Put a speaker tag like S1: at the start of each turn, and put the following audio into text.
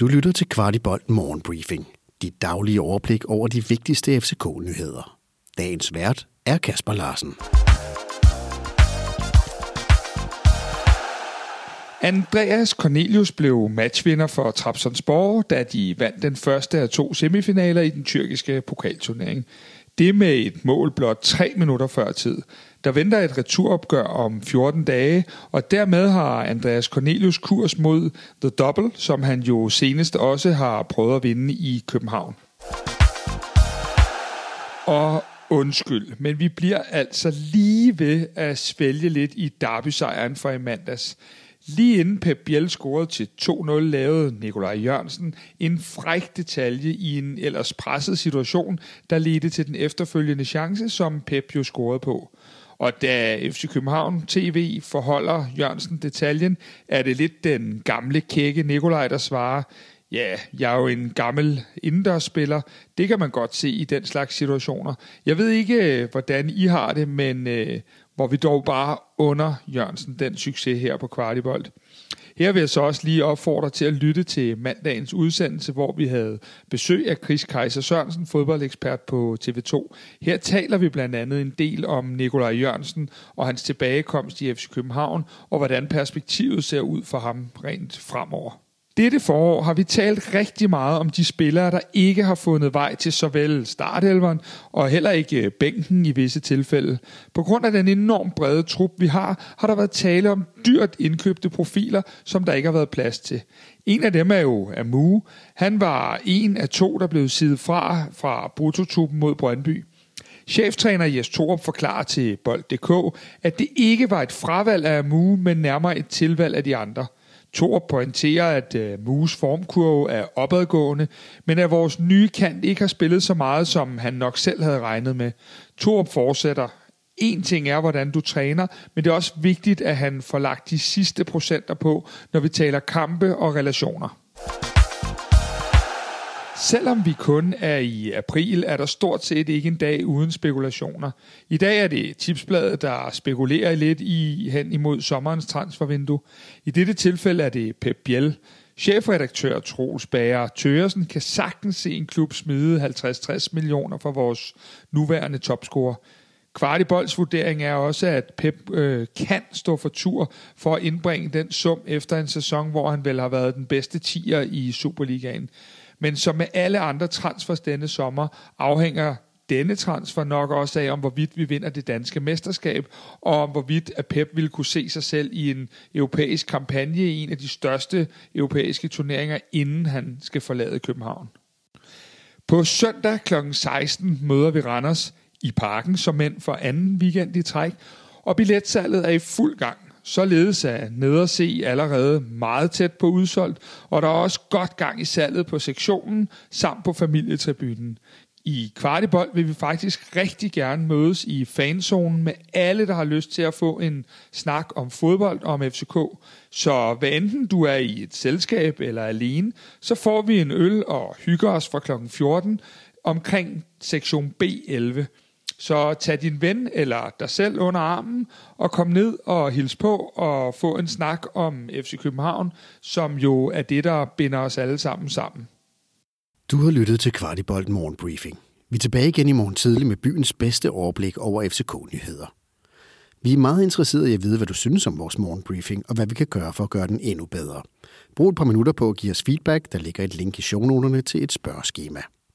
S1: Du lytter til Kvartibolt Morgenbriefing. Dit daglige overblik over de vigtigste FCK-nyheder. Dagens vært er Kasper Larsen.
S2: Andreas Cornelius blev matchvinder for Trabzonspor, da de vandt den første af to semifinaler i den tyrkiske pokalturnering. Det med et mål blot tre minutter før tid. Der venter et returopgør om 14 dage, og dermed har Andreas Cornelius kurs mod The Double, som han jo senest også har prøvet at vinde i København. Og undskyld, men vi bliver altså lige ved at svælge lidt i Derby-sejren for i mandags. Lige inden Pep Biel scorede til 2-0, lavede Nikolaj Jørgensen en fræk detalje i en ellers presset situation, der ledte til den efterfølgende chance, som Pep jo scorede på. Og da FC København TV forholder Jørgensen detaljen, er det lidt den gamle kække Nikolaj, der svarer, Ja, jeg er jo en gammel indendørsspiller. Det kan man godt se i den slags situationer. Jeg ved ikke, øh, hvordan I har det, men øh, hvor vi dog bare under Jørgensen den succes her på Kvartibolt. Her vil jeg så også lige opfordre til at lytte til mandagens udsendelse, hvor vi havde besøg af Chris Kaiser Sørensen, fodboldekspert på TV2. Her taler vi blandt andet en del om Nikolaj Jørgensen og hans tilbagekomst i FC København, og hvordan perspektivet ser ud for ham rent fremover. Dette forår har vi talt rigtig meget om de spillere, der ikke har fundet vej til såvel startelveren og heller ikke øh, bænken i visse tilfælde. På grund af den enormt brede trup, vi har, har der været tale om dyrt indkøbte profiler, som der ikke har været plads til. En af dem er jo Amu. Han var en af to, der blev sidet fra fra brutotuben mod Brøndby. Cheftræner Jes Torup forklarer til Bold.dk, at det ikke var et fravalg af Amu, men nærmere et tilvalg af de andre – Thor pointerer, at øh, uh, Mus formkurve er opadgående, men at vores nye kant ikke har spillet så meget, som han nok selv havde regnet med. Thor fortsætter. En ting er, hvordan du træner, men det er også vigtigt, at han får lagt de sidste procenter på, når vi taler kampe og relationer. Selvom vi kun er i april, er der stort set ikke en dag uden spekulationer. I dag er det tipsbladet, der spekulerer lidt i hen imod sommerens transfervindue. I dette tilfælde er det Pep Biel. Chefredaktør Troels Bager Tøresen kan sagtens se en klub smide 50-60 millioner for vores nuværende topscorer. Kvartibolds vurdering er også, at Pep øh, kan stå for tur for at indbringe den sum efter en sæson, hvor han vel har været den bedste tier i Superligaen. Men som med alle andre transfers denne sommer, afhænger denne transfer nok også af, om hvorvidt vi vinder det danske mesterskab, og om hvorvidt at Pep ville kunne se sig selv i en europæisk kampagne i en af de største europæiske turneringer, inden han skal forlade København. På søndag kl. 16 møder vi Randers i parken som mænd for anden weekend i træk, og billetsalget er i fuld gang. Således er nederse allerede meget tæt på udsolgt, og der er også godt gang i salget på sektionen samt på familietribunen. I Kvartibold vil vi faktisk rigtig gerne mødes i fanzonen med alle, der har lyst til at få en snak om fodbold og om FCK. Så hvad enten du er i et selskab eller alene, så får vi en øl og hygger os fra kl. 14 omkring sektion B11. Så tag din ven eller dig selv under armen og kom ned og hils på og få en snak om FC København, som jo er det, der binder os alle sammen sammen.
S1: Du har lyttet til Kvartibolt Morgenbriefing. Vi er tilbage igen i morgen tidlig med byens bedste overblik over FCK-nyheder. Vi er meget interesserede i at vide, hvad du synes om vores morgenbriefing, og hvad vi kan gøre for at gøre den endnu bedre. Brug et par minutter på at give os feedback. Der ligger et link i shownoterne til et spørgeskema.